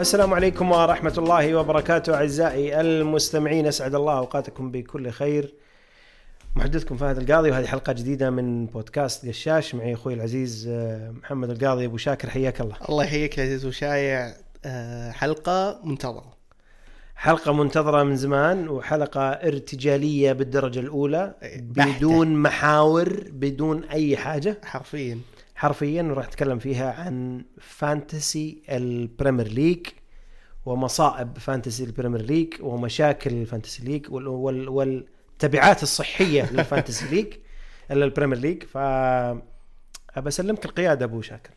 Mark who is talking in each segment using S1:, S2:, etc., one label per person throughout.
S1: السلام عليكم ورحمة الله وبركاته أعزائي المستمعين أسعد الله أوقاتكم بكل خير. محدثكم فهد القاضي وهذه حلقة جديدة من بودكاست قشاش. معي أخوي العزيز آه، محمد القاضي. أبو شاكر حياك الله.
S2: الله يحييك يا عزيز وشايع. آه، حلقة منتظرة.
S1: حلقة منتظرة من زمان وحلقة ارتجالية بالدرجة الأولى
S2: بحتة.
S1: بدون محاور بدون أي حاجة.
S2: حرفيا.
S1: حرفيا وراح نتكلم فيها عن fantasy ال Premier League ومصائب fantasy ال Premier League ومشاكل ال fantasy league وال وال والتبعات الصحية لل fantasy league ال Premier League. ف القيادة أبو شاكر.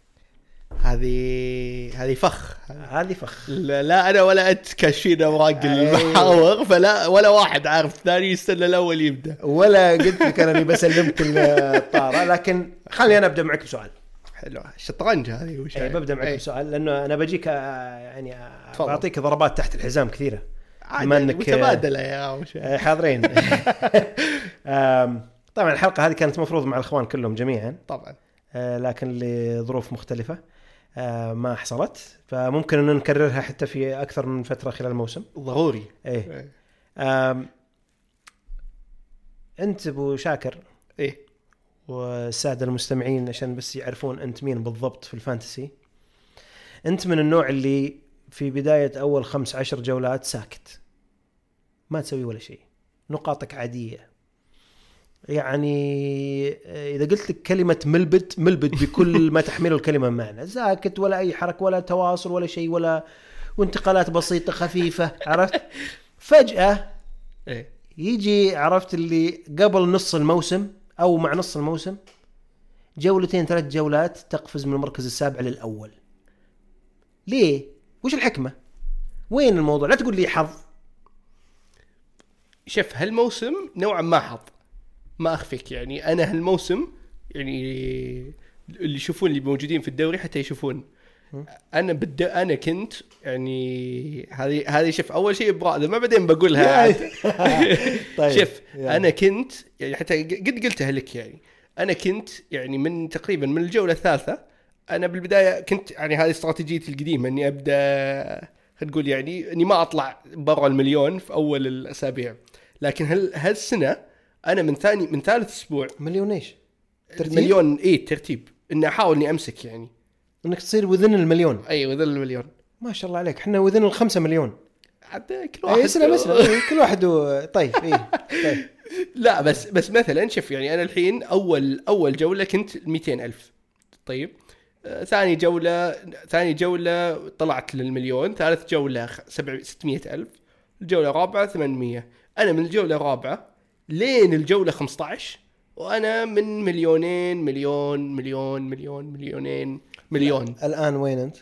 S2: هذه هذه فخ.
S1: هذه فخ.
S2: لا, لا أنا ولا أنت كاشفين اوراق. المحاور فلا ولا واحد عارف. الثاني يستنى الأول يبدأ.
S1: ولا قلت لك انني بسلمك الطارة لكن خليني أنا أبدأ معك بسؤال.
S2: حلو. الشطرنج هذه وش
S1: يعني ببدأ معك. بسؤال لأنه أنا بجيك آه، يعني آه،
S2: تفضل.
S1: بعطيك ضربات تحت الحزام
S2: كثيرة.
S1: بما إنك-
S2: متبادلة يا وش
S1: آه، حاضرين. طبعا الحلقة هذه كانت مفروض مع الأخوان كلهم جميعا.
S2: طبعا.
S1: آه، لكن لظروف مختلفة. آه، ما حصلت. فممكن إن نكررها حتى في أكثر من فترة خلال الموسم.
S2: ضروري.
S1: إيه.
S2: إيه.
S1: آم، أنت أبو شاكر.
S2: إيه.
S1: والسادة المستمعين عشان بس يعرفون أنت مين بالضبط في الفانتسي. أنت من النوع اللي في بداية أول خمس عشر جولات ساكت. ما تسوي ولا شيء. نقاطك عادية. يعني آه، إذا قلت لك كلمة ملبد ملبد بكل ما تحمله الكلمة من معنى. ساكت ولا أي حركه ولا تواصل ولا شيء ولا وانتقالات بسيطة خفيفة عرفت؟ فجأة
S2: إيه.
S1: يجي عرفت اللي قبل نص الموسم أو مع نص الموسم جولتين ثلاث جولات تقفز من المركز السابع للأول. ليه؟ وش الحكمة؟ وين الموضوع؟ لا تقول لي حظ.
S2: شوف هالموسم نوعا ما حظ. ما أخفيك. يعني أنا هالموسم يعني اللي يشوفون اللي موجودين في الدوري حتى يشوفون. أنا بد... أنا كنت يعني هذه هذه شوف أول شيء برا ما بعدين بقولها.
S1: طيب
S2: شوف. أنا كنت يعني حتى قد قلتها لك يعني. أنا كنت يعني من تقريبا من الجولة الثالثة أنا بالبداية كنت يعني هذه استراتيجيتي القديمة إني أبدأ خلينا نقول يعني إني ما أطلع برا المليون في أول الأسابيع. لكن هل هالسنة أنا من ثاني من ثالث أسبوع.
S1: مليون إيش؟ ترتيب؟
S2: مليون اي ترتيب. إني أحاول إني أمسك يعني.
S1: إنك تصير وذن المليون.
S2: أيوه ذا المليون.
S1: ما شاء الله عليك. إحنا وذن الخمسة مليون.
S2: عاد كل واحد
S1: اي اسلم اسلم. إيه، كل واحد و... طيب اي طيب.
S2: لا بس بس مثلا شوف يعني أنا الحين اول أول جولة كنت 200 ألف. طيب. آه ثاني جولة ثاني جولة طلعت للمليون. ثالث سبع 600 ألف. الجولة الرابعة 800 أنا من الجولة الرابعة لين الجولة 15 وأنا من مليونين مليون مليون مليون مليونين مليون.
S1: الآن وين أنت؟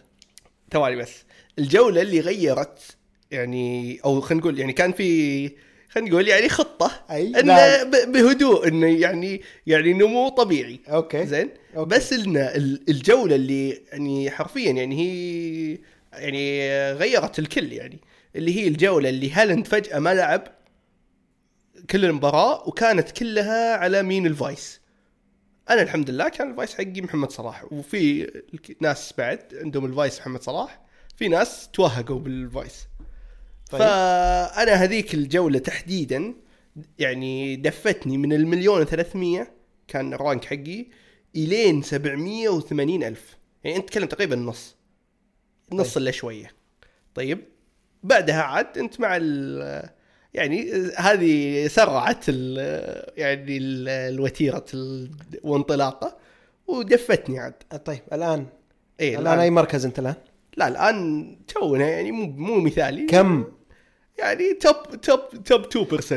S2: ثواني بس. الجولة اللي غيرت يعني أو خلينا نقول يعني كان في خلينا نقول يعني خطة
S1: أي،
S2: انه بهدوء إنه يعني يعني نمو طبيعي.
S1: okay.
S2: زين؟
S1: okay.
S2: بس إن ال- الجولة اللي يعني حرفيا يعني هي يعني غيرت الكل يعني. اللي هي الجولة اللي هالاند فجأة ما لعب كل المباراة وكانت كلها على مين ال vice. أنا الحمد لله كان ال vice حقي محمد صلاح وفي ناس بعد عندهم ال vice محمد صلاح في ناس توهقوا بال vice.
S1: طيب.
S2: فأنا هذيك الجولة تحديدا يعني دفتني من المليون و300 كان ال rank حقي إلين 780 ألف. يعني أنت تتكلم تقريبا نص نص إلا شوية. طيب. بعدها عاد أنت مع ال يعني هذه سرعت ال يعني ال- الوتيرة ال- وانطلاقة ودفتني عاد.
S1: طيب الان
S2: إيه
S1: الآن أي مركز أنت الآن؟
S2: لا الآن تونا يعني مو مو مثالي.
S1: كم؟
S2: يعني توب توب توب 2%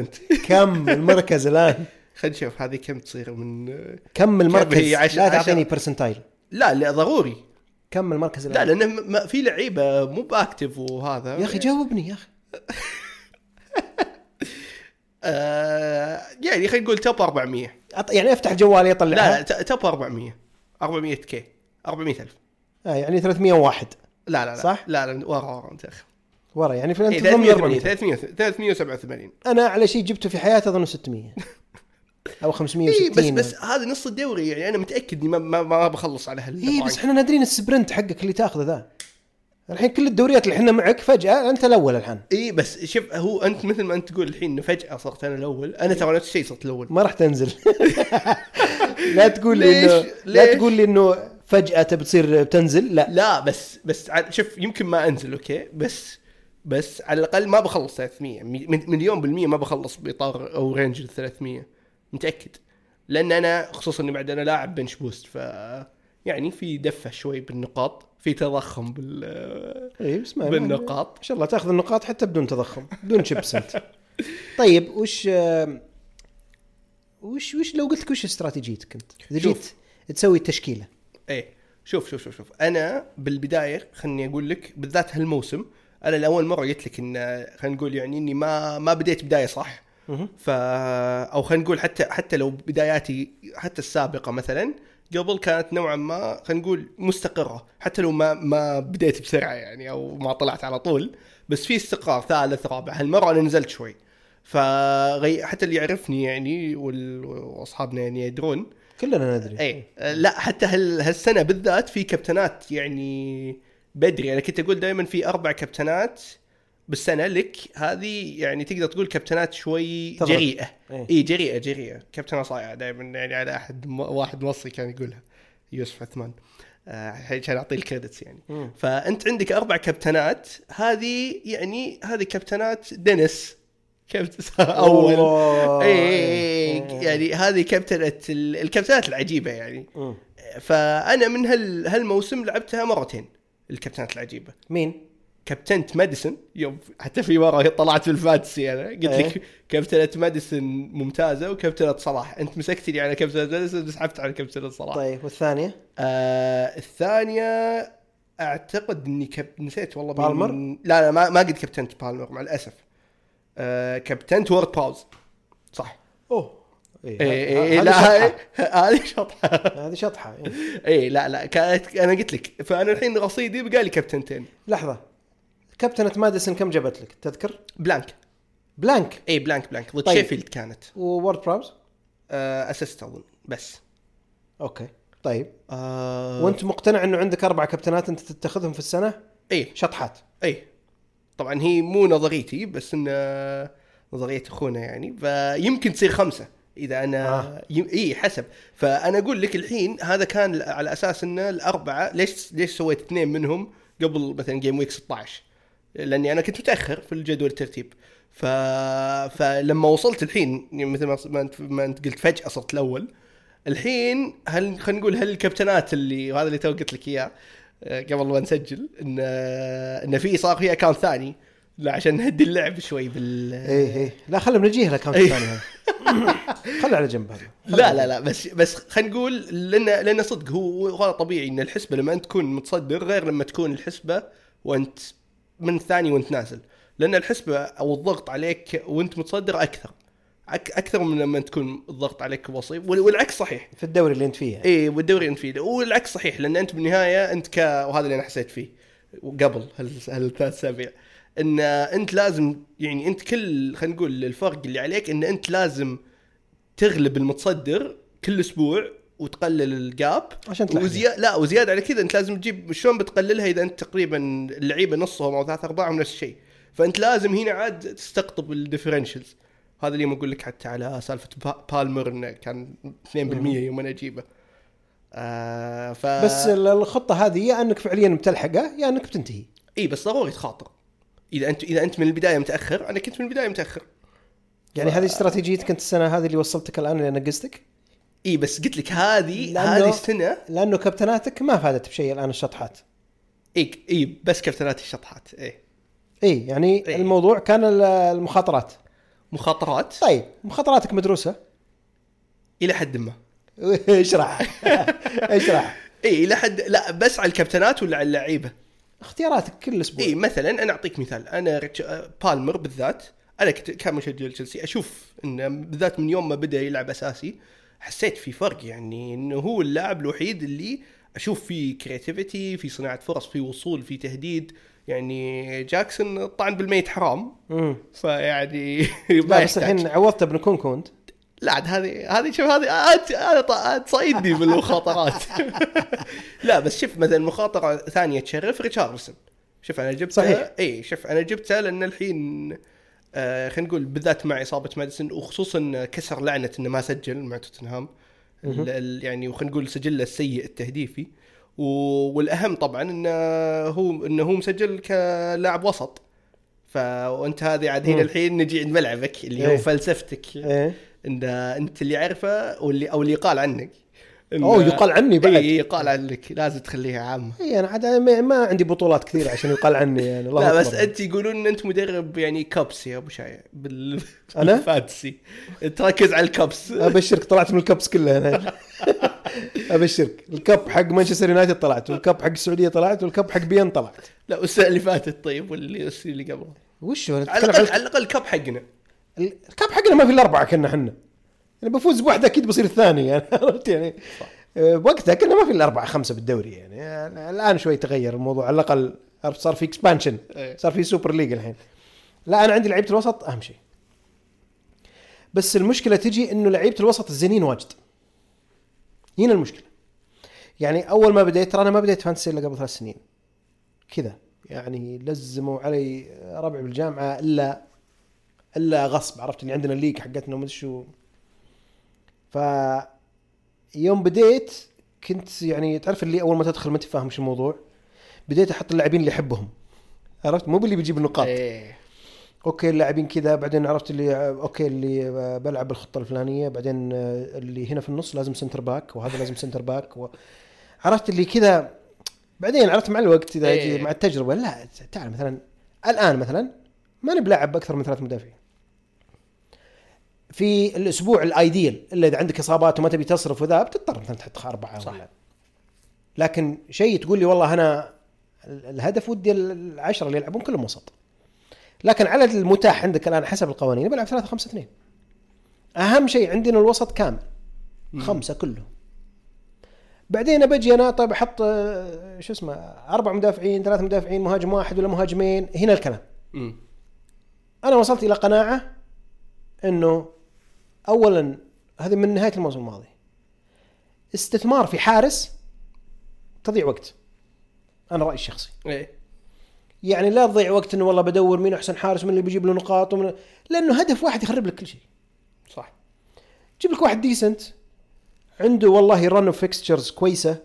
S1: كم المركز الآن؟
S2: خلينا نشوف هذه كم تصير من
S1: كم المركز؟
S2: هي؟ عش-
S1: لا تعطيني percentile
S2: لا لا ضروري.
S1: كم المركز
S2: لا
S1: الان؟
S2: لأنه م- ما في لعيبة مو ب active وهذا.
S1: يا أخي جاوبني يا أخي.
S2: آه يعني خلينا نقول top 400
S1: أط- يعني أفتح جوالي أطلعها؟
S2: لا لا top 400 400 K. 400 ألف.
S1: آه يعني 301
S2: لا لا لا.
S1: صح؟
S2: لا لا ورا ورا انت اخ
S1: ورا يعني في
S2: إيه،
S1: انت ضمن
S2: 380
S1: 400
S2: 300 387
S1: أنا اعلى شيء جبته في حياتي أظن 600 أو 560
S2: اي بس بس هذا نص الدوري يعني أنا متأكد إني ما, ما, ما بخلص على هال
S1: اي بس إحنا نادرين السبرنت حقك اللي تاخذه ذا. الحين كل الدوريات اللي إحنا معك فجأة أنت الأول الحين.
S2: إي بس شوف هو أنت مثل ما أنت تقول الحين إنه فجأة صرت أنا الأول. أنا ترى نفس الشيء صرت الأول.
S1: ما راح تنزل. لا تقول لي؟ انه لا؟ تقول لي إنه فجأة تبي تصير بتنزل؟ لا.
S2: لا بس بس شوف يمكن ما أنزل أوكي؟ بس بس على الأقل ما بخلص 300 مي- من- مليون بالمية ما بخلص بإطار أو range ال 300 متأكد؟ لأن أنا خصوصا إني بعد أنا لاعب bench boost ف يعني في دفة شوي بالنقاط في تضخم بال
S1: اي بس ما
S2: بالنقاط
S1: ان شاء الله تأخذ النقاط حتى بدون تضخم بدون شيبس انت طيب وش وش وش لو قلت لك وش استراتيجيتك أنت؟
S2: إذا.
S1: جيت تسوي التشكيلة
S2: إيه شوف شوف شوف شوف أنا بالبداية خلني أقول لك بالذات هالموسم أنا لأول مرة قلت لك إن خلينا نقول يعني إني ما ما بديت بداية صح. ف أو خلينا نقول حتى حتى لو بداياتي حتى السابقة مثلا قبل كانت نوعا ما خلينا نقول مستقرة. حتى لو ما ما بديت بسرعة يعني أو ما طلعت على طول بس في استقرار ثالث رابع. هالمرة أنا نزلت شوي. فغي حتى اللي يعرفني يعني وأصحابنا يعني يدرون.
S1: كلنا ندري.
S2: اي لا حتى هال هالسنة بالذات في كابتنات يعني بدري. أنا كنت أقول دائما في أربع كابتنات بالسنة لك هذه يعني تقدر تقول كابتنات شوي
S1: تضرب.
S2: جريئة
S1: إيه.
S2: اي جريئة جريئة كابتنة صايعة دائما يعني على أحد م- واحد مصري كان يقولها يوسف عثمان آه، عشان اعطيه ال credits يعني
S1: مم.
S2: فأنت عندك أربع كابتنات هذه يعني هذه كابتنات دينيس كابتن
S1: أول.
S2: اي يعني هذه كابتنة ال- الكابتنات العجيبة يعني
S1: مم.
S2: فأنا من هال هالموسم لعبتها مرتين الكابتنات العجيبة
S1: مين؟
S2: كابتنت ماديسون يوم حتى في مره طلعت في ال fantasy أنا قلت
S1: إيه.
S2: لك كابتنة ماديسون ممتازة وكابتنة صلاح أنت مسكتني على كابتنة ماديسون سحبت على كابتنة صلاح
S1: طيب والثانية؟
S2: آه الثانية أعتقد إني كاب... نسيت والله
S1: بالمر؟
S2: لا لا ما, ما قد كابتنت بالمر مع الأسف آه كابتنت وورد براوز صح
S1: أوه
S2: اي
S1: إيه،
S2: اي
S1: هذه
S2: لا. هذه شطحة
S1: هذه شطحة إيه.
S2: اي لا لا كانت أنا قلت لك فأنا الحين رصيدي بقى لي كابتنتين
S1: لحظة كابتنة ماديسون كم جابت لك؟ تذكر؟
S2: blank.
S1: blank.
S2: اي blank blank. ضد
S1: طيب.
S2: شيفيلد كانت.
S1: وورد براوز؟
S2: آه assist أظن بس.
S1: أوكي. طيب.
S2: آه.
S1: وأنت مقتنع إنه عندك أربع كابتنات أنت تتخذهم في السنة؟
S2: اي
S1: شطحات.
S2: اي طبعا هي مو نظريتي بس إن آه، نظرية أخونا يعني. فيمكن تصير خمسة إذا أنا
S1: آه.
S2: يم... اي حسب. فأنا أقول لك الحين هذا كان على أساس إن الأربعة ليش ليش سويت اثنين منهم قبل مثلا game week 16 لأني أنا كنت متأخر في الجدول الترتيب. ف... فلما وصلت الحين يعني مثل ما أنت ما أنت قلت فجأة صرت الأول. الحين هل خلينا نقول هل الكابتنات اللي وهذا اللي تو قلت لك إياه آه، قبل ما نسجل إن آه، إن في صار في اكونت ثاني لا عشان نهدي اللعب شوي بال
S1: إيه إيه. لا خلنا بنجيه الأكونت
S2: إيه.
S1: الثاني هذا. خله على جنب هذا.
S2: لا لا لا بس بس خلينا نقول لأن لأن صدق هو هو طبيعي إن الحسبة لما أنت تكون متصدر غير لما تكون الحسبة وأنت من ثاني وانت نازل. لأن الحسبة أو الضغط عليك وانت متصدر أكثر. أكثر من لما تكون الضغط عليك وال- والعكس صحيح.
S1: في الدوري اللي أنت فيه.
S2: اي والدوري أنت فيه. والعكس صحيح. لأن أنت بالنهاية أنت ك وهذا اللي أنا حسيت فيه قبل هال- هالثلاث أسابيع. إن أنت لازم يعني أنت كل خلينا نقول الفرق اللي عليك إن أنت لازم تغلب المتصدر كل أسبوع وتقلل ال gap.
S1: عشان تلحق.
S2: وزيا... لا وزيادة على كذا أنت لازم تجيب شلون بتقللها إذا أنت تقريبا اللعيبة نصهم أو ثلاث أرباعهم نفس الشيء. فأنت لازم هنا عاد تستقطب ال differentials هذا اللي أقول لك حتى على سالفة با- بالمر إنه كان 2% يوم أنا أجيبه. آه ف
S1: بس ال- الخطة هذه يا أنك فعليا بتلحقه يا أنك بتنتهي.
S2: إي بس ضروري تخاطر. إذا أنت إذا أنت من البداية متأخر أنا كنت من البداية متأخر.
S1: يعني هذه استراتيجيتك أنت السنة هذه اللي وصلتك الآن اللي نقزتك؟
S2: إي بس قلت لك هذه هذه السنة
S1: لأنه كابتناتك ما فادت بشيء الآن الشطحات.
S2: إي إي بس كابتنات الشطحات إي.
S1: إي يعني
S2: إيه.
S1: الموضوع كان ال- المخاطرات.
S2: مخاطرات؟
S1: طيب مخاطراتك مدروسة؟
S2: إلى حد ما.
S1: اشرح اشرح
S2: إي إلى حد لا بس على الكابتنات ولا على اللعيبة؟
S1: اختياراتك كل أسبوع.
S2: إي مثلا أنا أعطيك مثال. أنا rich... آه، بالمر بالذات أنا كنت كمشجع تشيلسي أشوف انه بالذات من يوم ما بدأ يلعب أساسي حسيت في فرق يعني إنه هو اللاعب الوحيد اللي أشوف فيه creativity في صناعة فرص في وصول في تهديد. يعني جاكسون الطعن بالميت حرام. فيعني
S1: لا
S2: ما
S1: بس الحين عوضت ابن كون كونت
S2: لا عاد هذه هذه شوف هذه عاد تصيدني بالمخاطرات. لا بس شوف مثلا مخاطرة ثانية تشرف ريتشارلسون. شوف أنا جبتها
S1: صحيح.
S2: اي شوف أنا جبتها لأن الحين خلينا نقول بالذات مع إصابة ماديسون وخصوصا كسر لعنة إنه ما سجل مع توتنهام. يعني وخلينا نقول سجله السيء التهديفي. والأهم طبعا إنه هو إنه هو مسجل كلاعب وسط. فانت هذه عاد هنا. الحين نجي عند ملعبك اللي هو
S1: إيه.
S2: فلسفتك.
S1: إيه.
S2: ان إنت اللي عارفه واللي أو اللي يقال عنك.
S1: أوه يقال عني بعد.
S2: إي يقال عنك لازم تخليها عامة.
S1: إي أنا عاد ما عندي بطولات كثيرة عشان يقال عني يعني الله
S2: لا. بس أنت يقولون إن أنت مدرب يعني cups يا أبو شايع بال
S1: أنا؟
S2: بال fantasy. تركز على ال
S1: cups. أبشرك طلعت من ال cups كلها أنا. أبشرك. ال cup حق مانشستر يونايتد طلعت وال cup حق السعودية طلعت وال cup حق بيان طلعت.
S2: لا والسنة اللي فاتت طيب واللي اللي قبلها
S1: وش
S2: على الاقل على الأقل cup حقنا.
S1: ال cup حقنا ما في إلا أربعة كنا إحنا يعني بفوز بواحده أكيد بصير الثاني يعني عرفت يعني؟ آه، بوقتها كنا ما في إلا أربعة خمسة بالدوري يعني. آه، الآن شوي تغير الموضوع على الأقل صار في expansion
S2: إيه.
S1: صار في super league الحين. لا أنا عندي لعيبة الوسط أهم شيء. بس المشكلة تجي إنه لعيبة الوسط الزينين واجد. هنا المشكلة. يعني أول ما بديت ترى أنا ما بديت فانتسي إلا قبل ثلاث سنين. كذا. يعني لزموا علي ربع بالجامعة إلا إلا غصب عرفت؟ اللي عندنا الليك حقتنا ومدري شو. ف يوم بديت كنت يعني تعرف اللي أول ما تدخل ما انت فاهم شو الموضوع. بديت أحط اللاعبين اللي أحبهم. عرفت؟ مو باللي بيجيب النقاط.
S2: إيه.
S1: okay اللاعبين كذا بعدين عرفت اللي okay اللي بلعب بالخطة الفلانية بعدين اللي هنا في النص لازم center back وهذا لازم center back و... عرفت اللي كذا. بعدين عرفت مع الوقت إذا
S2: إيه.
S1: مع التجربة لا تعال مثلا الآن مثلا ما نبلاعب باكثر من ثلاث مدافعين. في الأسبوع ال ideal إلا إذا عندك إصابات وما تبي تصرف وذا بتضطر مثلا تحط اربعه
S2: صح.
S1: ولا. لكن شيء تقول لي والله أنا ال- الهدف ودي ال- العشرة اللي يلعبون كلهم وسط. لكن على المتاح عندك الآن حسب القوانين بلعب 3 5 2 أهم شيء عندنا الوسط كامل. خمسة كلهم. بعدين بجي أنا طيب أحط آه، شو اسمه أربع مدافعين ثلاث مدافعين مهاجم واحد ولا مهاجمين هنا الكلام.
S2: مم.
S1: أنا وصلت إلى قناعة إنه اولا هذه من نهاية الموسم الماضي. استثمار في حارس تضيع وقت. أنا رأيي الشخصي.
S2: إيه.
S1: يعني لا تضيع وقت إنه والله بدور مين أحسن حارس من اللي بيجيب له نقاط ومن لأنه هدف واحد يخرب لك كل شيء.
S2: صح.
S1: جيب لك واحد decent عنده والله run of fixtures كويسة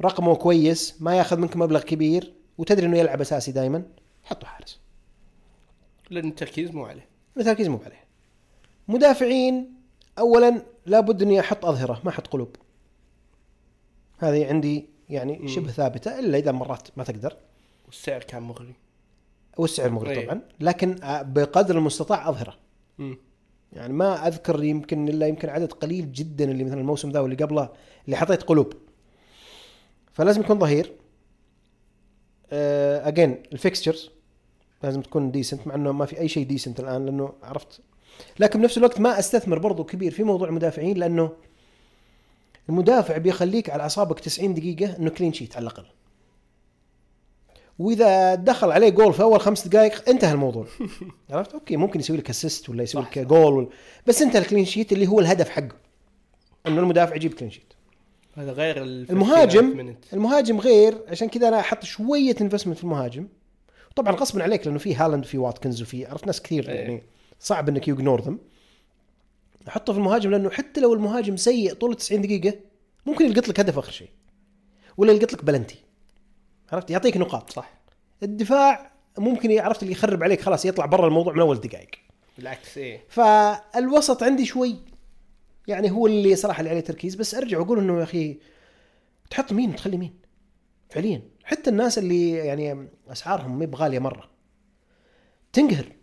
S1: رقمه كويس ما ياخذ منك مبلغ كبير وتدري إنه يلعب أساسي دائما حطه حارس.
S2: لأن التركيز مو عليه.
S1: التركيز مو عليه. مدافعين اولا لابد أني أحط أظهرة ما أحط قلوب هذه عندي يعني. شبه ثابتة إلا إذا مرات ما تقدر
S2: والسعر كان مغري
S1: والسعر مغري
S2: إيه.
S1: طبعا لكن آه، بقدر المستطاع أظهرة
S2: مم.
S1: يعني ما أذكر يمكن إلا يمكن عدد قليل جدا اللي مثلا الموسم ذا واللي قبله اللي حطيت قلوب فلازم يكون ظهير again ال fixtures لازم تكون decent مع إنه ما في أي شيء decent الآن لأنه عرفت لكن بنفس الوقت ما أستثمر برضو كبير في موضوع المدافعين لأنه المدافع بيخليك على أعصابك 90 دقيقة إنه clean sheet على الأقل. وإذا دخل عليه جول في أول خمس دقائق انتهى الموضوع. عرفت؟ okay ممكن يسوي لك assist ولا يسوي لك جول ولا بس انت ال clean sheet اللي هو الهدف حقه إنه المدافع يجيب كلين شيت
S2: هذا غير ال
S1: المهاجم المهاجم غير عشان كذا أنا أحط شوية investment في المهاجم. طبعا غصبا عليك لأنه في هالاند وفي واتكنز وفي عرفت ناس كثير
S2: إيه.
S1: يعني. صعب إنك ignore them. أحطه في المهاجم لأنه حتى لو المهاجم سيء طول 90 دقيقة ممكن يلقط لك هدف آخر شيء. ولا يلقط لك بلنتي. عرفت؟ يعطيك نقاط.
S2: صح.
S1: الدفاع ممكن عرفت اللي يخرب عليك خلاص يطلع برا الموضوع من أول دقائق.
S2: بالعكس إيه.
S1: فالوسط عندي شوي. يعني هو اللي صراحة اللي عليه تركيز. بس أرجع وأقول إنه يا أخي تحط مين تخلي مين؟ فعليا. حتى الناس اللي يعني أسعارهم ما بغالية مرة. تنقهر.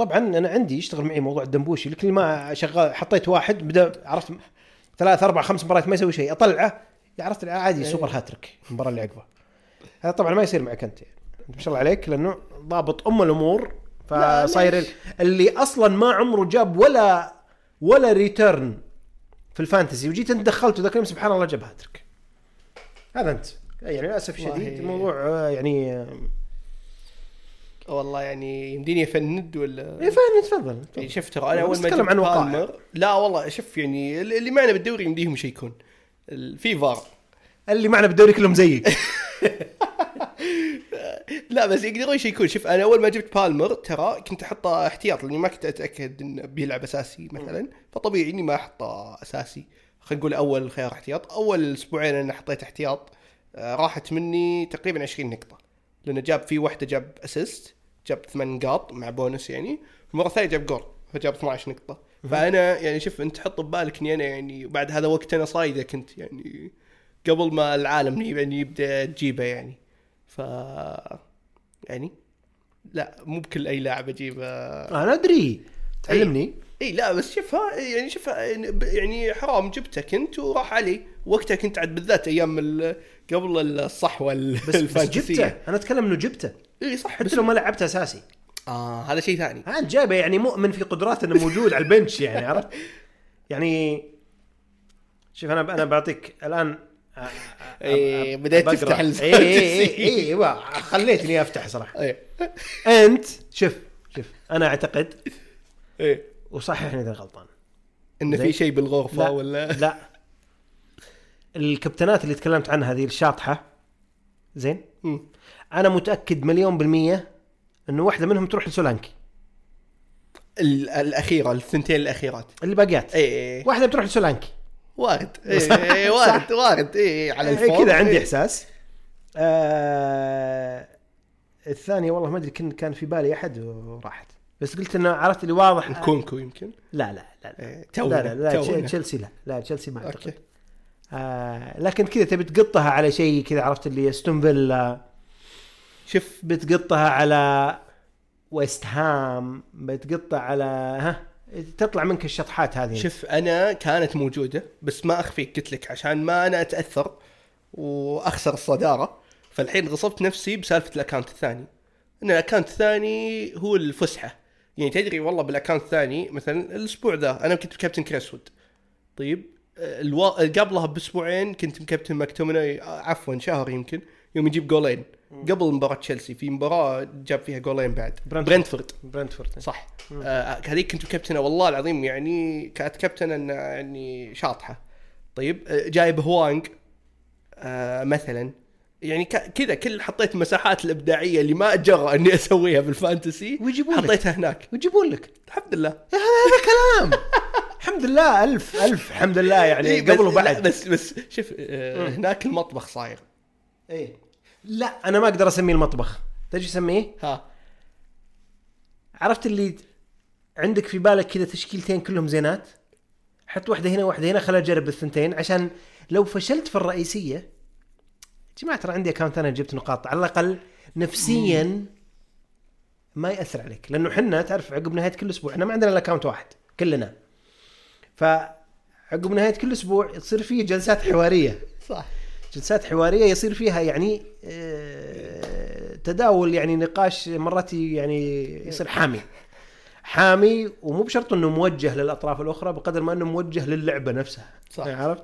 S1: طبعا أنا عندي يشتغل معي موضوع الدنبوشي لكل ما شغال حطيت واحد بدا عرفت ثلاث أربع خمس مباريات ما يسوي شيء أطلعه عرفت عادي سوبر هاتريك المباراه اللي عقبها هذا طبعا ما يصير معك أنت يعني. ما شاء الله عليك لأنه ضابط أم الأمور
S2: لا،
S1: فصاير؟ اللي أصلا ما عمره جاب ولا ولا return في ال fantasy وجيت أنت دخلته ذاك اليوم سبحان الله جاب هاتريك هذا أنت يعني للأسف
S2: والله.
S1: شديد الموضوع آه، يعني آه،
S2: والله يعني يمديني أفند ولا
S1: تفضل
S2: يعني
S1: تفضل.
S2: شفت ترى أنا أول ما
S1: نتكلم
S2: جبت
S1: عن وقائع.
S2: بالمر لا والله شوف يعني اللي معنا بالدوري يمديهم يشيكون في فار
S1: اللي معنا بالدوري كلهم زيك
S2: لا بس يقدرون يشيكون شوف أنا أول ما جبت بالمر ترى كنت أحطه احتياط لأني ما كنت أتأكد انه بيلعب أساسي مثلا. فطبيعي إني ما أحطه أساسي. خلينا نقول أول خيار احتياط. أول أسبوعين أنا حطيت احتياط. آه، راحت مني تقريبا 20 نقطة. لأنه جاب في واحدة جاب assist جاب ثمان نقاط مع بونس يعني المرة الثانية جاب جول فجاب 12 نقطة. فأنا يعني شوف أنت حط ببالك إني أنا يعني بعد هذا وقت أنا صايده كنت يعني قبل ما العالم يعني يبدأ تجيبه يعني. ف يعني لا مو بكل أي لاعب أجيبه.
S1: أنا أدري. تعلمني.
S2: إي لا بس شوفها يعني شوفها يعني حرام جبته كنت وراح علي. وقتها كنت عاد بالذات أيام قبل الصحوة ال-
S1: بس, بس جبته. أنا أتكلم إنه جبته.
S2: اي صح
S1: حتى لو ما لعبته أساسي.
S2: آه هذا شيء ثاني.
S1: ها انت جايبه يعني مؤمن في قدراته إنه موجود على البنش يعني عرفت؟ يعني شوف أنا أنا بعطيك الآن أ-
S2: بديت. تفتح
S1: اي اي اي أيوه خليتني أفتح صراحة.
S2: اي
S1: أنت شوف شوف أنا أعتقد
S2: اي
S1: وصححني اذا غلطان.
S2: ان
S1: زين.
S2: في شيء بالغرفة
S1: لا
S2: ولا؟
S1: لا. الكابتنات اللي تكلمت عنها هذه الشاطحة زين؟
S2: مم.
S1: أنا متأكد مليون بالمية إنه واحدة منهم تروح لسولانكي.
S2: ال- الأخيرة الثنتين الأخيرات.
S1: اللي باقيات
S2: اي اي
S1: واحدة بتروح لسولانكي.
S2: وارد. اي
S1: صح.
S2: إي، وارد وارد. اي على
S1: إيه
S2: ال four.
S1: كذا عندي. إحساس. آه الثانية والله ما أدري كان كان في بالي أحد وراحت. بس قلت إنه عرفت اللي واضح.
S2: نكونكو يمكن؟
S1: لا لا لا لا.
S2: إيه،
S1: لا لا, لا. تشيلسي لا لا تشيلسي ما أعتقد. آه لكن كذا تبي تقطها على شيء كذا عرفت اللي استون فيلا
S2: شوف
S1: بتقطها على ويست هام بتقطها على ها تطلع منك الشطحات هذه.
S2: شوف أنا كانت موجودة بس ما أخفيك قلت لك عشان ما أنا أتأثر وأخسر الصدارة. فالحين غصبت نفسي بسالفة ال account الثاني. إن ال account الثاني هو الفسحة. يعني تدري والله بال account الثاني مثلا الأسبوع ذا أنا كنت بكابتن كريسوود. طيب الوا... قبلها بأسبوعين كنت مكابتن ماكتوميناي عفوا شهر يمكن يوم يجيب جولين. قبل مباراة تشيلسي في مباراة جاب فيها جولين بعد.
S1: برنتفورد.
S2: برنتفورد صح. آه هذيك كنت كابتنة والله العظيم يعني كانت كابتنة إن يعني شاطحة. طيب آه جايب هوانج آه مثلا. يعني كذا كل حطيت المساحات الإبداعية اللي ما اتجرأ إني أسويها بال
S1: fantasy ويجيبون.
S2: حطيتها هناك.
S1: ويجيبون لك.
S2: الحمد لله.
S1: هذا كلام. الحمد لله ألف ألف. الحمد لله يعني
S2: إيه،
S1: قبل وبعد.
S2: بس بس شوف آه هناك المطبخ صاير.
S1: إيه. لا. أنا ما أقدر أسميه المطبخ. تدري إيش أسميه؟
S2: ها.
S1: عرفت اللي عندك في بالك كذا تشكيلتين كلهم زينات؟ حط واحدة هنا واحدة هنا خليني أجرب الثنتين. عشان لو فشلت في الرئيسية يا جماعة ترى عندي account أنا جبت نقاط. على الأقل نفسيا ما يأثر عليك. لأنه حنا تعرف عقب نهاية كل أسبوع إحنا ما عندنا إلا account واحد كلنا. فعقب نهاية كل أسبوع تصير فيه جلسات حوارية.
S2: صح.
S1: جلسات حوارية يصير فيها يعني آه، تداول يعني نقاش مرات يعني يصير حامي. حامي ومو بشرط إنه موجه للأطراف الأخرى بقدر ما إنه موجه للعبة نفسها.
S2: صح.
S1: عرفت؟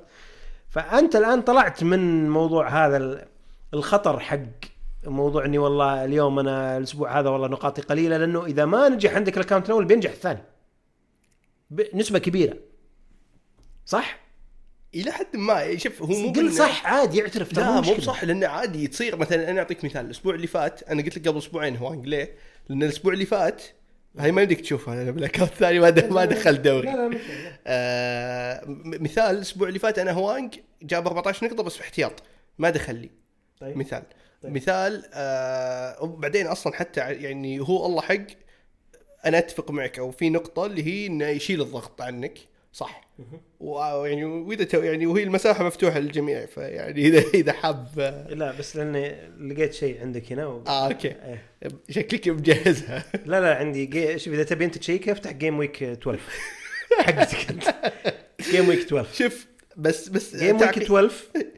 S1: فأنت الآن طلعت من موضوع هذا ال- الخطر حق موضوع إني والله اليوم أنا الأسبوع هذا والله نقاطي قليلة لأنه إذا ما نجح عندك الاكونت الأول بينجح الثاني. بنسبه كبيرة. صح؟
S2: إلى حد ما شوف هو مو
S1: قل صح عادي اعترف ترى
S2: لا مو. بصح لأنه عادي تصير مثلا أنا أعطيك مثال الأسبوع اللي فات أنا قلت لك قبل أسبوعين هوانج ليه؟ لأن الأسبوع اللي فات هاي ما يمديك تشوفها أنا بال account الثاني ما ما دخل دوري
S1: لا لا.
S2: آه مثال الأسبوع اللي فات أنا هوانج جاب 14 نقطة بس في احتياط ما دخل لي
S1: طيب.
S2: مثال
S1: طيب.
S2: مثال آه وبعدين أصلا حتى يعني هو الله حق أنا أتفق معك أو في نقطة اللي هي إنه يشيل الضغط عنك صح. ويعني وإذا يعني وهي المساحة مفتوحة للجميع فيعني اذا إذا حاب
S1: لا بس لأني لقيت شيء عندك هنا و...
S2: آه okay.
S1: إيه.
S2: شكلك مجهزها.
S1: لا لا عندي جي... شوف إذا تبي أنت تشيك أفتح game week 12 حقتك أنت. game week 12
S2: شوف بس بس
S1: game week
S2: تعقي-
S1: 12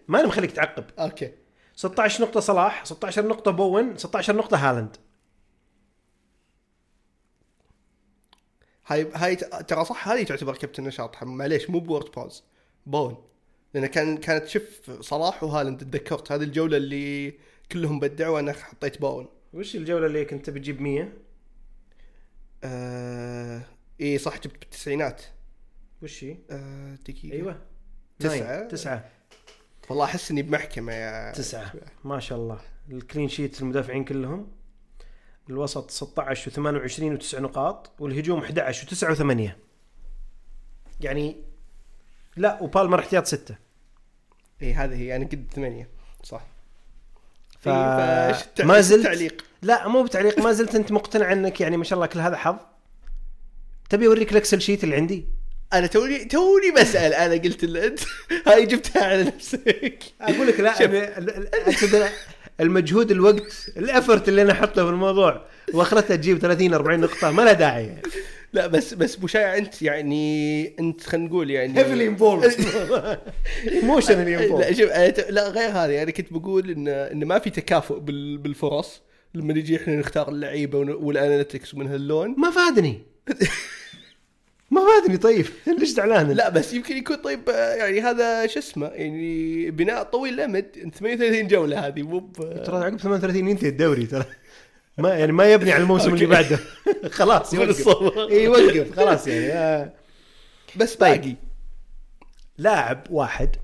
S1: ما أنا مخليك تعقب.
S2: okay.
S1: 16 نقطة صلاح 16 نقطة بوين 16 نقطة هالاند.
S2: هاي هاي ترى صح هذه تعتبر كابتن نشاط معليش مو بورد باوز بون. لأن كان كانت شوف صلاح وهالاند تذكرت. هذه الجولة اللي كلهم بدعوا وأنا حطيت بون.
S1: وش الجولة اللي كنت بتجيب 100
S2: آه إي صح جبت بالتسعينات.
S1: وش هي؟
S2: آه دقيقة.
S1: أيوه.
S2: تسعة.
S1: ناين. تسعة.
S2: والله أحس إني بمحكمة يا
S1: تسعة. ما شاء الله. الكلين شيت المدافعين كلهم. الوسط 16 و28 و9 نقاط والهجوم 11 و9 و8 يعني لا وبالمر احتياط 6
S2: إي هذه هي أنا قد ثمانية. صح.
S1: ف
S2: التع-
S1: ما زلت
S2: التعليق؟
S1: لا مو بتعليق ما زلت أنت مقتنع أنك يعني ما شاء الله كل هذا حظ. تبي أوريك ال Excel sheet اللي عندي؟
S2: أنا توني توني بسأل أنا قلت ال- انت هاي جبتها على نفسك.
S1: أقول لك لا المجهود الوقت ال effort اللي أنا أحطه في الموضوع. وأخرتها تجيب 30 40 نقطة ما لها داعي. يعني.
S2: لا بس بس ابو شايع أنت يعني أنت خلينا نقول يعني
S1: heavily involved emotionally
S2: لا
S1: involved
S2: شوف لا غير هذه أنا كنت بقول إن إن ما في تكافؤ بال- بالفرص. لما نجي إحنا نختار اللعيبة وال analytics من هاللون
S1: ما فادني. فادني طيب. ليش زعلان
S2: لا بس يمكن يكون طيب يعني هذا شو اسمه يعني بناء طويل الامد 38 جولة هذه مو
S1: ترى عقب 38 ينتهي الدوري ترى. ما يعني ما يبني على الموسم اللي. بعده. خلاص يوقف. إي يوقف. خلاص يعني آه.
S2: بس
S1: طيب.
S2: باقي.
S1: لاعب واحد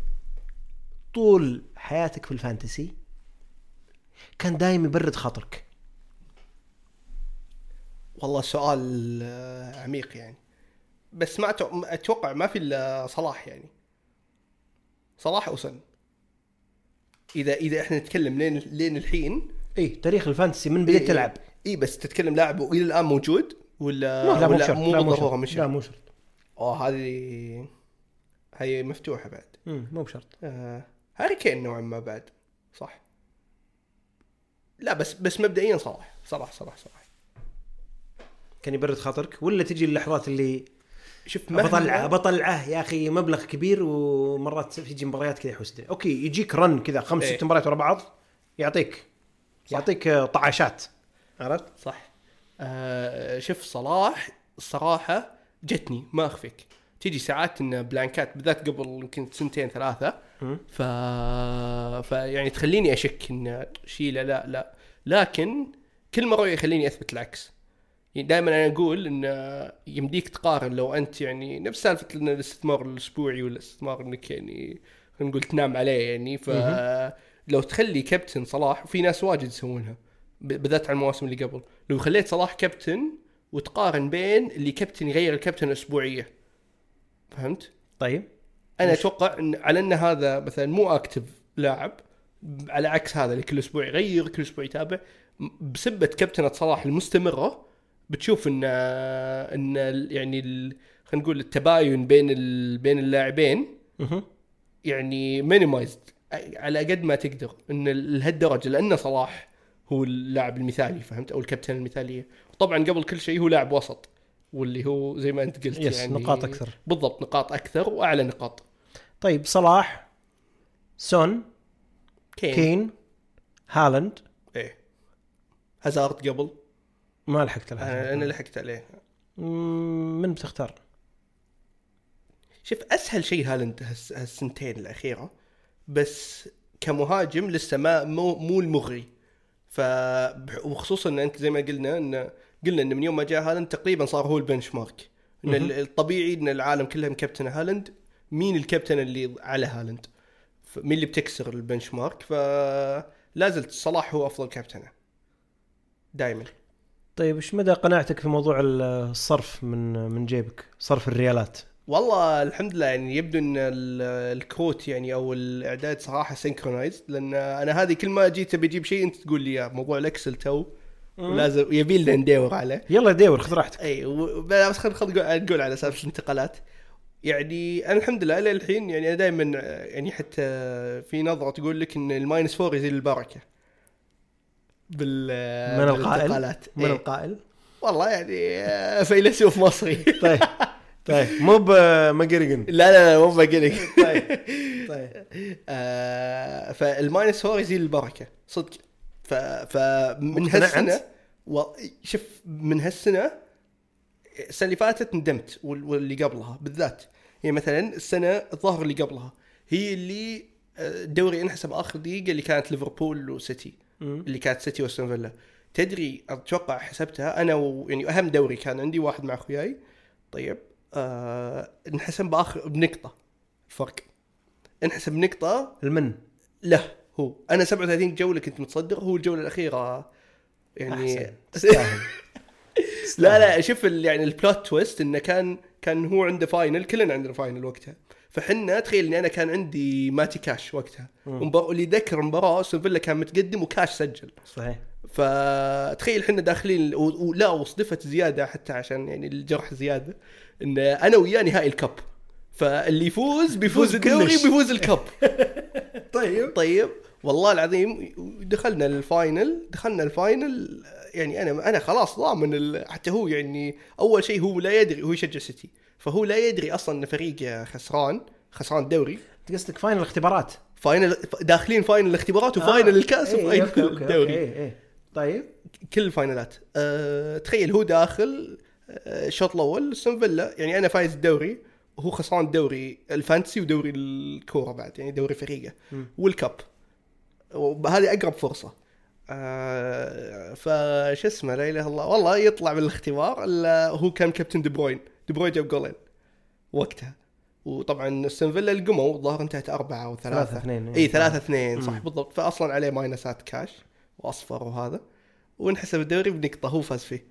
S1: طول حياتك في الفانتسي كان دايم يبرد خاطرك.
S2: والله سؤال آه، عميق يعني. بس ما أتوقع ما في إلا صلاح يعني. صلاح أو سن اذا إذا إحنا نتكلم لين لين الحين.
S1: اي تاريخ الفانتسي من بديت تلعب.
S2: اي بس تتكلم لاعب وإلى الآن موجود ولا
S1: لا مو
S2: ولا
S1: شرط.
S2: مو
S1: لا مو شرط.
S2: مش
S1: لا مو شرط.
S2: اوه هذه هي مفتوحة بعد.
S1: مم، مو بشرط.
S2: آه هاري كين نوعا ما بعد صح؟ لا بس بس مبدئيا صلاح. صلاح صلاح صلاح.
S1: كان يبرد خاطرك؟ ولا تجي اللحظات اللي
S2: شوف
S1: بطلعه بطلعه يا أخي مبلغ كبير ومرات تجي مباريات كذا يحوس. okay يجيك run كذا خمس
S2: إيه.
S1: ست مباريات ورا بعض يعطيك
S2: صح.
S1: يعطيك آه، طعاشات عرفت؟
S2: صح آه شوف صلاح الصراحة جتني ما أخفيك تيجي ساعات إن blank ات بالذات قبل يمكن سنتين ثلاثة
S1: مم.
S2: ف... فيعني تخليني أشك إن شيله لا لا لكن كل مرة يخليني أثبت العكس يعني دائما أنا أقول إن يمديك تقارن لو أنت يعني نفس سالفة إن الاستثمار الأسبوعي والاستثمار إنك يعني خلينا نقول تنام عليه يعني فلو تخلي كابتن صلاح وفي ناس واجد يسوونها بالذات على المواسم اللي قبل لو خليت صلاح كابتن وتقارن بين اللي كابتن يغير الكابتن أسبوعية فهمت؟
S1: طيب
S2: أنا أتوقع إن على إن هذا مثلا مو اكتف لاعب على عكس هذا اللي كل أسبوع يغير كل أسبوع يتابع بسبة كابتنة صلاح المستمرة بتشوف إن إن يعني خلينا نقول التباين بين ال- بين اللاعبين. يعني minimized على قد ما تقدر إن لهالدرجة لأن صلاح هو اللاعب المثالي فهمت؟ أو الكابتن المثالية. طبعا قبل كل شيء هو لاعب وسط واللي هو زي ما أنت قلت
S1: yes
S2: يعني
S1: نقاط أكثر.
S2: بالضبط نقاط أكثر وأعلى نقاط.
S1: طيب صلاح سون
S2: كين,
S1: كين هالاند.
S2: إيه. هازارد قبل.
S1: ما لحقت له
S2: أنا أنا لحقت عليه.
S1: من بتختار؟
S2: شوف أسهل شيء هالاند هالس- هالسنتين الأخيرة بس كمهاجم لسه ما مو مو المغري. ف وخصوصا إن أنت زي ما قلنا ان قلنا إن من يوم ما جاء هالاند تقريبا صار هو ال benchmark ان الطبيعي إن العالم كله مكابتن هالاند. مين الكابتن اللي على هالاند؟ ف- مين اللي بتكسر ال benchmark فلا زلت صلاح هو أفضل كابتنه. دائما
S1: طيب إيش مدى قناعتك في موضوع الصرف من من جيبك؟ صرف الريالات.
S2: والله الحمد لله يعني يبدو إن ال- الكروت يعني أو الإعداد صراحة synchronized لأن أنا هذه كل ما جيت بجيب شيء أنت تقول لي اياه موضوع ال Excel too. ولازم يبي لنا ندور عليه.
S1: يلا ديور خذ راحتك.
S2: إي و- بس خل خل نقول- على أساس الانتقالات. يعني أنا الحمد لله إلى الحين يعني أنا دائما يعني حتى في نظرة تقول لك إن ال minus four يزيد البركة. بال
S1: من القائل؟ من
S2: إيه.
S1: القائل؟
S2: والله يعني آه، فيلسوف مصري.
S1: طيب طيب. مو بمقرقن
S2: لا لا لا مو لك
S1: طيب طيب.
S2: آه فال minus four يزيل البركة. صدق. ف فمن
S1: هالسنة؟
S2: و... شوف من هالسنة السنة اللي فاتت ندمت وال- واللي قبلها بالذات. يعني مثلا السنة الظاهر اللي قبلها هي اللي آه، الدوري انحسب آخر دقيقة اللي كانت ليفربول وسيتي. اللي كانت سيتي واستون فيلا. تدري أتوقع حسبتها أنا و... يعني أهم دوري كان عندي واحد مع أخوياي. طيب آه انحسم بآخر بنقطة. فرق. انحسب نقطه
S1: المن.
S2: له هو. أنا 37 جولة كنت متصدر هو الجولة الأخيرة. يعني
S1: أحسن. تستاهل.
S2: لا لا شوف يعني ال plot twist إنه كان كان هو عنده final كلنا عندنا final وقتها. فحنا تخيل إني أنا كان عندي ماتي كاش وقتها. ومبار... اللي يذكر المباراه استون فيلا كان متقدم وكاش سجل.
S1: صحيح.
S2: فتخيل إحنا داخلين و... ولا وصدفت زيادة حتى عشان يعني الجرح زيادة إن أنا وياه نهائي ال cup فاللي يفوز بيفوز
S1: يفوز
S2: الدوري. بيفوز ال cup
S1: طيب.
S2: طيب والله العظيم دخلنا ال final دخلنا ال final يعني أنا أنا خلاص ضامن ال- حتى هو يعني أول شيء هو لا يدري هو يشجع سيتي. فهو لا يدري أصلا إن فريقه خسران خسران الدوري
S1: أنت قصدك final الاختبارات؟
S2: final داخلين final الاختبارات و final
S1: آه.
S2: الكاس
S1: إيه،
S2: و
S1: final okay، okay،
S2: الدوري.
S1: okay، إيه، إيه. طيب.
S2: كل ال final ات أه تخيل هو داخل أه الشوط الأول استون فيلا يعني أنا فايز الدوري وهو خسران الدوري الفانتسي ودوري الكورة بعد يعني دوري فريقه.
S1: مم.
S2: وال cup وهذه أقرب فرصة. آه فش اسمه لا إله إلا الله. والله يطلع من الاختيار إلا هو كان كابتن دي بروين. دي بروين جاب جولين وقتها. وطبعا أستون فيلا القموا الظاهر انتهت أربعة أو ثلاثة.
S1: ثلاثة اثنين
S2: إي ثلاثة. اثنين صح. بالضبط. فاصلا عليه ماينسات كاش وأصفر وهذا. وانحسب الدوري بنقطة هو فاز فيه.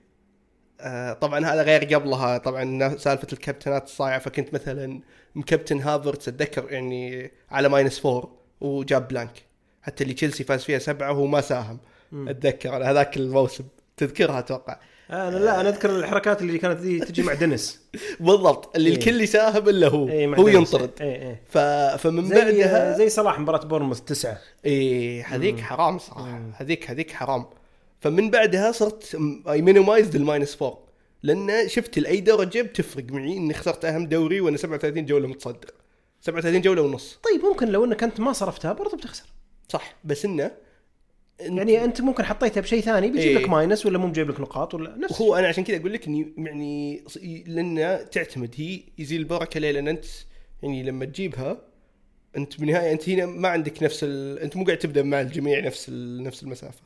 S2: آه طبعا هذا غير قبلها. طبعا سالفة الكابتنات الصايعة فكنت مثلا مكابتن هافيرتز أتذكر يعني على minus four وجاب blank. حتى اللي تشيلسي فاز فيها سبعة وهو ما ساهم. أتذكر أنا هذاك الموسم. تذكرها أتوقع.
S1: أنا لا أنا أذكر الحركات اللي كانت دي تجي مع دنس
S2: بالضبط اللي
S1: إيه.
S2: الكل يساهم إلا هو
S1: إيه،
S2: هو. ينطرد.
S1: اي اي
S2: ف... فمن
S1: زي
S2: بعدها
S1: زي صلاح مباراة بورنموث تسعة.
S2: إيه هذيك. حرام
S1: صراحة.
S2: هذيك هذيك حرام. فمن بعدها صرت اي minimized ال minus four لأن شفت لاي درجة بتفرق معي إني خسرت أهم دوري وأنا 37 جولة متصدر. 37 جولة ونص.
S1: طيب ممكن لو إنك أنت ما صرفتها برضو بتخسر.
S2: صح بس إنه أنت-
S1: يعني أنت ممكن حطيتها بشيء ثاني بيجيب
S2: إيه.
S1: لك minus ولا مو بجيب لك نقاط ولا نفس
S2: هو أنا عشان كذا أقول لك إني يعني لأن تعتمد هي يزيل البركة ليه؟ لأن أنت يعني لما تجيبها أنت بالنهايه أنت هنا ما عندك نفس ال... أنت مو قاعد تبدأ مع الجميع نفس ال... نفس المسافة.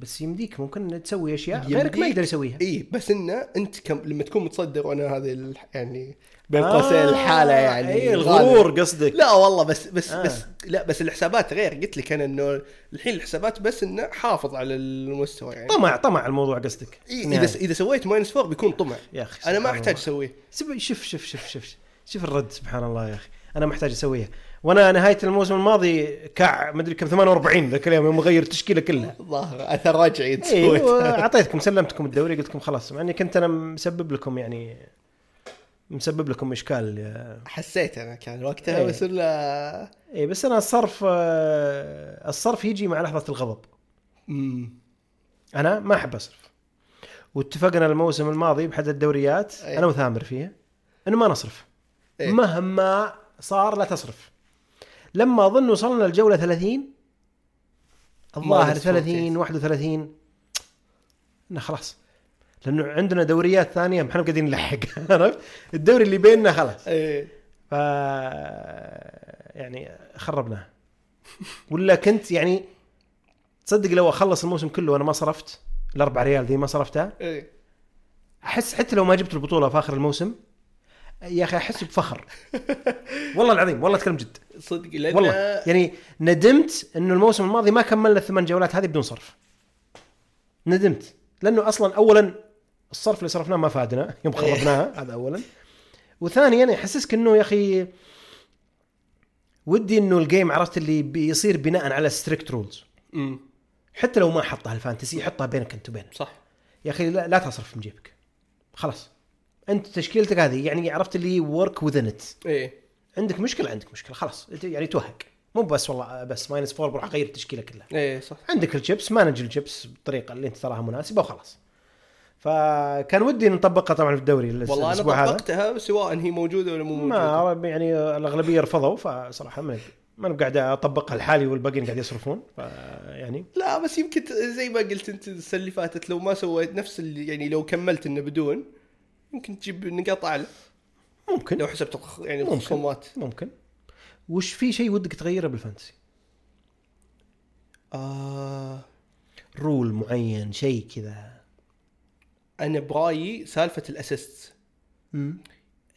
S1: بس يمديك ممكن تسوي
S2: أشياء.
S1: غيرك ما يقدر يسويها
S2: إي بس إنه أنت كم لما تكون متصدر وأنا هذه ال... يعني بين
S1: آه،
S2: قوسين الحالة يعني
S1: اي
S2: غالبة.
S1: الغرور قصدك
S2: لا والله بس بس
S1: آه.
S2: آه. بس لا بس الحسابات غير قلت لك أنا إنه الحين الحسابات بس إنه حافظ على المستوى يعني
S1: طمع طمع الموضوع قصدك
S2: إيه
S1: نهاية.
S2: اذا إذا سويت minus four بيكون طمع
S1: يا أخي
S2: أنا ما أحتاج.
S1: أسويه شوف شوف شوف شوف شوف الرد سبحان الله يا أخي أنا محتاج أسويها وأنا نهاية الموسم الماضي كع مدري كم 48 ذاك اليوم يوم اغير التشكيلة كلها
S2: الظاهر أثر رجعي انت
S1: اي
S2: سويتها.
S1: أعطيتكم سلمتكم الدوري قلت لكم خلاص مع إني كنت أنا مسبب لكم يعني مسبب لكم إشكال
S2: حسيت أنا كان وقتها
S1: إيه.
S2: بس الا
S1: اي بس أنا الصرف الصرف يجي مع لحظة الغضب
S2: أمم.
S1: أنا ما أحب أصرف واتفقنا الموسم الماضي بحد الدوريات
S2: أي.
S1: أنا وثامر فيها إنه ما نصرف
S2: إيه.
S1: مهما صار لا تصرف لما أظن وصلنا الجولة 30 الظاهر
S2: ماينس
S1: 30 31 إنه خلاص. لأنه عندنا دوريات ثانية ما إحنا قاعدين نلحق. عرفت؟ الدوري اللي بيننا خلاص.
S2: إيه.
S1: ف يعني خربناه ولا كنت يعني تصدق لو أخلص الموسم كله وأنا ما صرفت الأربع ريال ذي ما صرفتها؟
S2: إيه.
S1: أحس حتى لو ما جبت البطولة في آخر الموسم يا أخي أحس بفخر. والله العظيم والله أتكلم جد.
S2: صدق لأن
S1: والله يعني ندمت إنه الموسم الماضي ما كملنا الثمان جولات هذه بدون صرف. ندمت لأنه أصلا اولا الصرف اللي صرفناه ما فادنا يوم. خربناها هذا اولا. وثانيا يحسسك إنه يا أخي ودي إنه ال game عرفت اللي بيصير بناء على strict
S2: rules.
S1: حتى لو ما حطها الفانتسي حطها بينك انت وبينه
S2: صح.
S1: يا أخي لا, لا تصرف من جيبك. خلاص. انت تشكيلتك هذه يعني عرفت اللي ورك within it
S2: إيه.
S1: عندك مشكلة؟ عندك مشكلة خلاص. يعني توهق. مو بس والله بس minus four بروح أغير التشكيلة كلها.
S2: إيه صح.
S1: عندك ال chips manage ال chips بالطريقة اللي انت تراها مناسبة وخلاص. فكان ودي نطبقها طبعا في الدوري
S2: والله
S1: أنا
S2: طبقتها سواء هي موجودة ولا مو موجودة.
S1: ما يعني الأغلبية رفضوا فصراحة ما ما أنا قاعد أطبقها لحالي والباقيين قاعد يصرفون. فيعني
S2: لا بس يمكن زي ما قلت أنت السنة اللي فاتت لو ما سويت نفس اللي يعني لو كملت إنه بدون يمكن تجيب نقاط أعلى.
S1: ممكن.
S2: لو حسبت يعني
S1: ممكن.
S2: الخصومات.
S1: ممكن. وش في شيء ودك تغيره بالفانتسي؟
S2: آه.
S1: rule معين شيء كذا.
S2: أنا برايي سالفة ال assist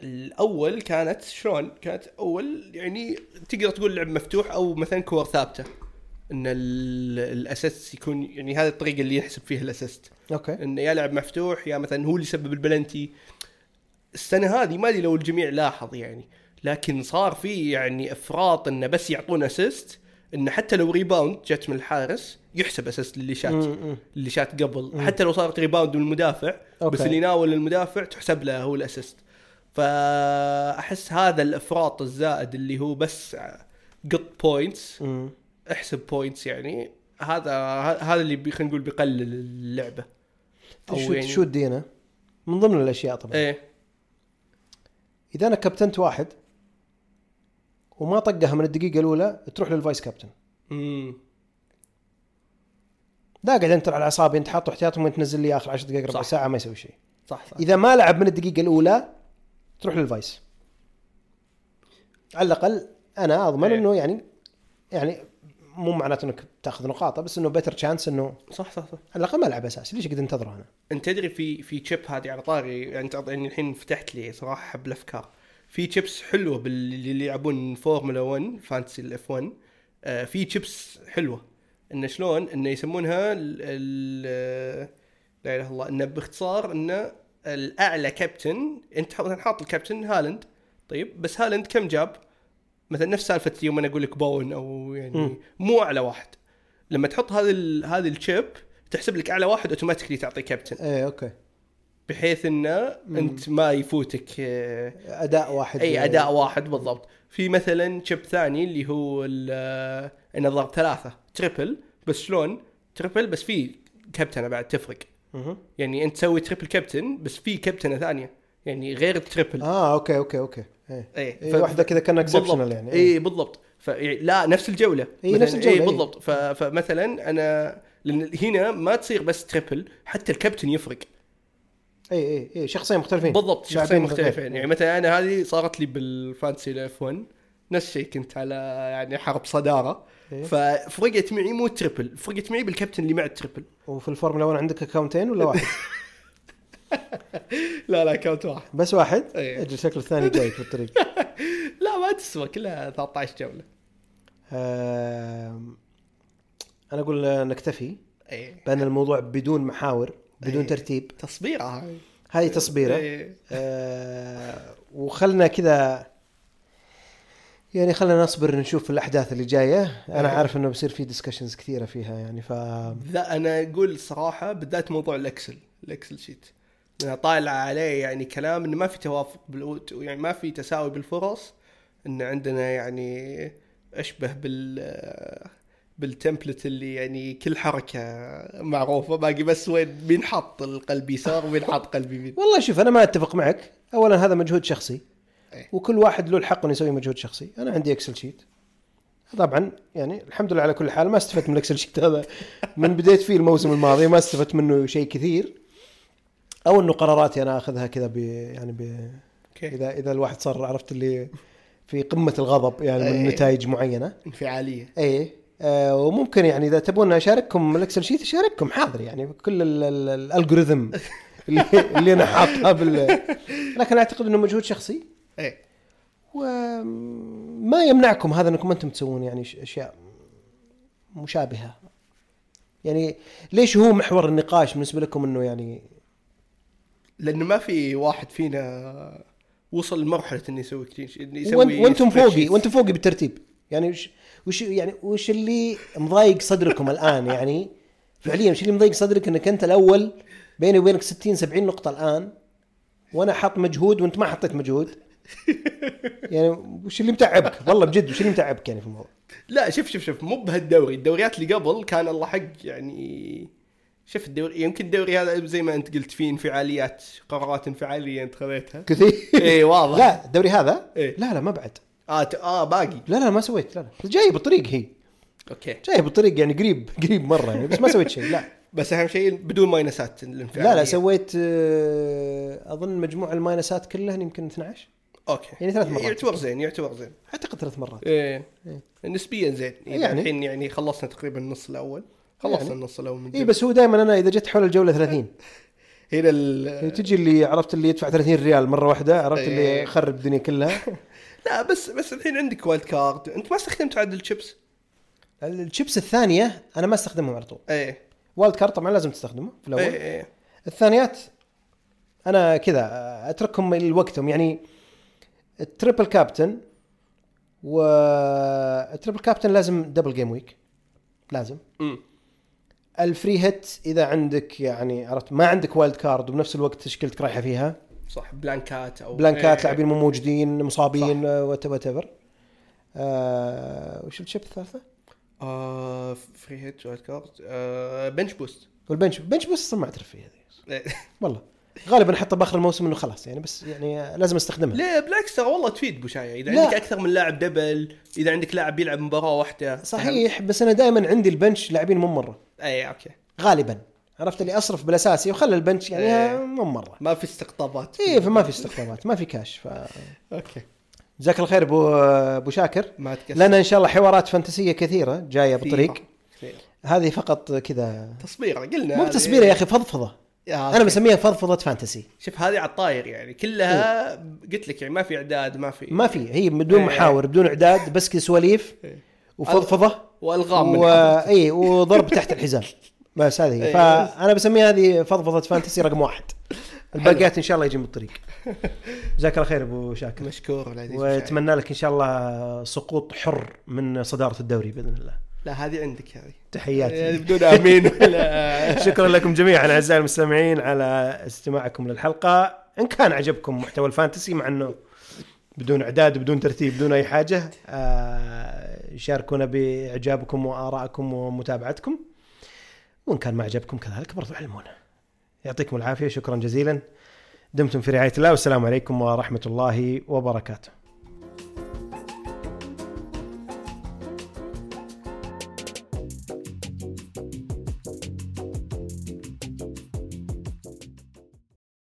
S2: الأول كانت شلون؟ كانت أول يعني تقدر تقول لعب مفتوح أو مثلا كور ثابتة. إن ال- ال assist يكون يعني هذه الطريقة اللي يحسب فيها ال
S1: assist
S2: okay. إنه يا لعب مفتوح يا مثلا هو اللي يسبب البلنتي. السنة هذه ما أدري لو الجميع لاحظ يعني لكن صار في يعني إفراط إنه بس يعطون assist إنه حتى لو rebound جت من الحارس يحسب assist للي شات. اللي شات قبل. حتى لو صارت rebound من المدافع
S1: okay.
S2: بس اللي ناول المدافع تحسب له هو ال assist. فأحس هذا الإفراط الزائد اللي هو بس قط
S1: points.
S2: احسب points يعني. هذا هذا اللي خلينا نقول بيقلل اللعبة. أو
S1: شو
S2: يعني-
S1: شو ادينا من ضمن الأشياء طبعا.
S2: إيه.
S1: إذا أنا كابتنت واحد وما طقها من الدقيقة الأولى تروح لل vice captain
S2: امم
S1: لا قاعد انت على أعصابي أنت حاطه احتياطي وانت تنزل لي آخر 10 دقائق ربع. ساعة ما يسوي شيء.
S2: صح صح.
S1: إذا ما لعب من الدقيقة الأولى تروح لل vice. على الأقل أنا أضمن
S2: إيه.
S1: إنه يعني يعني مو معناته إنك تاخذ نقاطة بس إنه better chance إنه
S2: صح صح صح.
S1: على الأقل ما العب اساسي ليش قد انتظره أنا؟
S2: أنت تدري في في chip هذه على طاري يعني انت يعني الحين فتحت لي صراحة حب الأفكار. في تشيبس حلوة باللي يلعبون فورمولا 1 fantasy ال F 1 آه في تشيبس حلوة. إنه شلون؟ إنه يسمونها ال ال- لا إله إلا الله. إنه باختصار إنه الأعلى كابتن أنت حاط الكابتن هالاند. طيب بس هالاند كم جاب؟ مثلا نفس سالفة يوم أنا أقول لك بون أو يعني
S1: مم.
S2: مو أعلى واحد. لما تحط هذه ال- هذه ال chip تحسب لك أعلى واحد automatically تعطيه كابتن
S1: إيه okay.
S2: بحيث إنه أنت ما يفوتك آه،
S1: أداء واحد.
S2: إي أداء واحد بالضبط. في مثلا chip ثاني اللي هو آه، انه ضرب ثلاثة triple بس شلون؟ triple بس في كابتنه بعد تفرق. يعني أنت تسوي triple captain بس في كابتنه ثانية. يعني غير ال
S1: triple آه okay okay okay.
S2: إيه.
S1: إيه إيه واحدة كذا كان exceptional يعني
S2: اي بالضبط. ف... يعني لا نفس الجولة.
S1: إيه،
S2: مثلاً-
S1: نفس الجولة،
S2: اي
S1: إيه.
S2: بالضبط. ف... فمثلا أنا لأن هنا ما تصير بس triple حتى الكابتن يفرق.
S1: اي اي اي شخصين مختلفين.
S2: بالضبط شخصين مختلفين. يعني مثلا أنا هذه صارت لي بال fantasy ال F 1 نفس الشيء كنت على يعني حرب صدارة.
S1: إيه.
S2: ففرقت معي مو triple فرقت معي بالكابتن اللي مع ال triple
S1: وفي الفورمولا 1 عندك account ين ولا واحد؟
S2: لا لا account واحد
S1: بس واحد؟
S2: إيه.
S1: أجل شكل الثاني جاي في الطريق
S2: لا ما تسوى كلها 13 جولة
S1: آم، أنا أقول آه، نكتفي
S2: إيه
S1: بأن الموضوع بدون محاور بدون
S2: إيه.
S1: ترتيب
S2: تصبيرة هاي
S1: هذه تصبيرة
S2: إيه.
S1: آه وخلنا كذا يعني خلنا نصبر نشوف الأحداث اللي جاية أنا
S2: إيه.
S1: عارف إنه بيصير في discussions كثيرة فيها يعني ف
S2: لا أنا أقول صراحة بالذات موضوع ال Excel ال Excel sheet طالع عليه يعني كلام إنه ما في توافق يعني ما في تساوي بالفرص إن عندنا يعني أشبه بال بال template اللي يعني كل حركة معروفة. باقي بس وين؟ مين حط القلب يسار ومين حط قلب يمين؟
S1: والله شوف أنا ما أتفق معك. اولا هذا مجهود شخصي
S2: إيه.
S1: وكل واحد له الحق إنه يسوي مجهود شخصي. أنا عندي Excel sheet طبعا يعني الحمد لله على كل حال ما استفدت من ال Excel sheet هذا. من بديت فيه الموسم الماضي ما استفدت منه شيء كثير. أو إنه قراراتي أنا أخذها كذا ب يعني ب اذا إذا الواحد صار عرفت اللي في قمة الغضب يعني من
S2: إيه.
S1: نتائج معينة.
S2: انفعالية.
S1: اي آه وممكن يعني إذا تبون أشارككم ال Excel sheet أشارككم حاضر يعني كل ال- ال- ال algorithm اللي, اللي أنا حاطها بال لكن أعتقد إنه مجهود شخصي.
S2: إيه.
S1: وما يمنعكم هذا إنكم أنتم تسوون يعني أشياء مشابهة. يعني ليش هو محور النقاش بالنسبة لكم إنه يعني
S2: لأنه ما في واحد فينا وصل لمرحلة إنه يسوي كلين إنه يسوي
S1: وان-
S2: وأنتم
S1: فوقي. وأنتم فوقي بالترتيب. يعني وش وش يعني وش اللي مضايق صدركم الآن؟ يعني فعليا وش اللي مضايق صدرك؟ إنك أنت الأول بيني وبينك 60 70 نقطة الآن وأنا حاط مجهود وأنت ما حطيت مجهود. يعني وش اللي متعبك؟ والله بجد وش اللي متعبك يعني في الموضوع؟
S2: لا شوف شوف شوف مو بهالدوري. الدوريات اللي قبل كان الله حق يعني شوف الدوري يمكن الدوري هذا زي ما أنت قلت فيه انفعاليات قرارات انفعالية أنت خذيتها.
S1: كثير.
S2: اي واضح.
S1: لا الدوري هذا؟
S2: إيه.
S1: لا لا ما بعد.
S2: آه ت... آه باقي.
S1: لا لا ما سويت. لا لا. جاي بالطريق هي.
S2: okay.
S1: جاي بالطريق يعني قريب قريب مرة يعني بس ما سويت شيء لا.
S2: بس أهم شيء بدون minusات الانفعالية.
S1: لا لا سويت آه، أظن مجموع ال minusات كلها يمكن 12
S2: okay.
S1: يعني ثلاث مرات.
S2: يعتبر زين يعتبر زين.
S1: أعتقد ثلاث مرات.
S2: إيه.
S1: إيه.
S2: نسبيا زين.
S1: يعني.
S2: الحين يعني خلصنا تقريبا النص الأول. خلصنا
S1: يعني.
S2: النص الأول من
S1: اي. بس هو دائما أنا إذا جيت حول الجولة 30
S2: هنا ال...
S1: تجي اللي عرفت اللي يدفع 30 ريال مرة واحدة عرفت
S2: إيه.
S1: اللي يخرب الدنيا كلها.
S2: لا بس بس الحين عندك wild card أنت ما استخدمت عاد ال
S1: chips ال chips الثانية أنا ما استخدمهم على طول.
S2: إيه.
S1: wild card طبعا لازم تستخدمه في الأول.
S2: إيه إيه.
S1: الثانيات أنا كذا أتركهم لوقتهم. يعني ال triple captain وال triple captain لازم double game week لازم.
S2: امم
S1: ال free hit إذا عندك يعني عرفت ما عندك wild card وبنفس الوقت تشكيلتك رايحة فيها.
S2: صح blankات أو
S1: blankات
S2: إيه.
S1: لاعبين مو موجودين مصابين whatever آه وش ال chip الثالثة؟
S2: آه free hit wild card آه bench boost
S1: وال bench bench بس أصلاً ما أعترف فيها هذه.
S2: إيه.
S1: والله. غالبا احطها بآخر الموسم إنه خلاص يعني بس يعني لازم أستخدمها.
S2: ليه بالعكس ترى والله تفيد بوشاية إذا
S1: لا.
S2: عندك أكثر من لاعب double إذا عندك لاعب بيلعب مباراة واحدة
S1: صحيح بس أنا دائما عندي ال bench لاعبين مو مرة.
S2: اي okay.
S1: غالبا. عرفت اللي أصرف بالأساسي وخلى ال bench يعني
S2: إيه.
S1: مو مرة.
S2: ما في استقطابات.
S1: اي فما في استخدامات ما في كاش ف
S2: okay.
S1: جزاك الله خير أبو أبو شاكر.
S2: ما تكسر.
S1: لنا إن شاء الله حوارات فانتسية كثيرة جاية
S2: كثير.
S1: هذه فقط كذا.
S2: تصبيره قلنا
S1: مو بتصبيره يا
S2: أخي
S1: فضفضة.
S2: أنا.
S1: بسميها فضفضة fantasy.
S2: شوف هذه على الطاير يعني. كلها قلت لك يعني ما في إعداد ما في.
S1: ما في هي بدون
S2: إيه.
S1: محاور بدون إعداد بس كذا سواليف.
S2: إيه.
S1: وفضفضه
S2: وألغام
S1: و... إي وضرب تحت الحزام. بس هذه. فأنا بسميها هذه فضفضه fantasy رقم واحد. الباقيات إن شاء الله يجي من الطريق. جزاك الله خير أبو شاكر.
S2: مشكور العزيز
S1: وأتمنى لك إن شاء الله سقوط حر من صدارة الدوري بإذن الله.
S2: لا هذه عندك هذه
S1: تحياتي.
S2: يعني بدون آمين.
S1: شكرا لكم جميعا أعزائي المستمعين على استماعكم للحلقة. إن كان عجبكم محتوى الفانتسي مع إنه بدون اعداد بدون ترتيب بدون أي حاجة آه، شاركونا بإعجابكم وآرائكم ومتابعتكم. وإن كان ما عجبكم كذلك برضو علمونا. يعطيكم العافية شكرا جزيلا. دمتم في رعاية الله والسلام عليكم ورحمة الله وبركاته.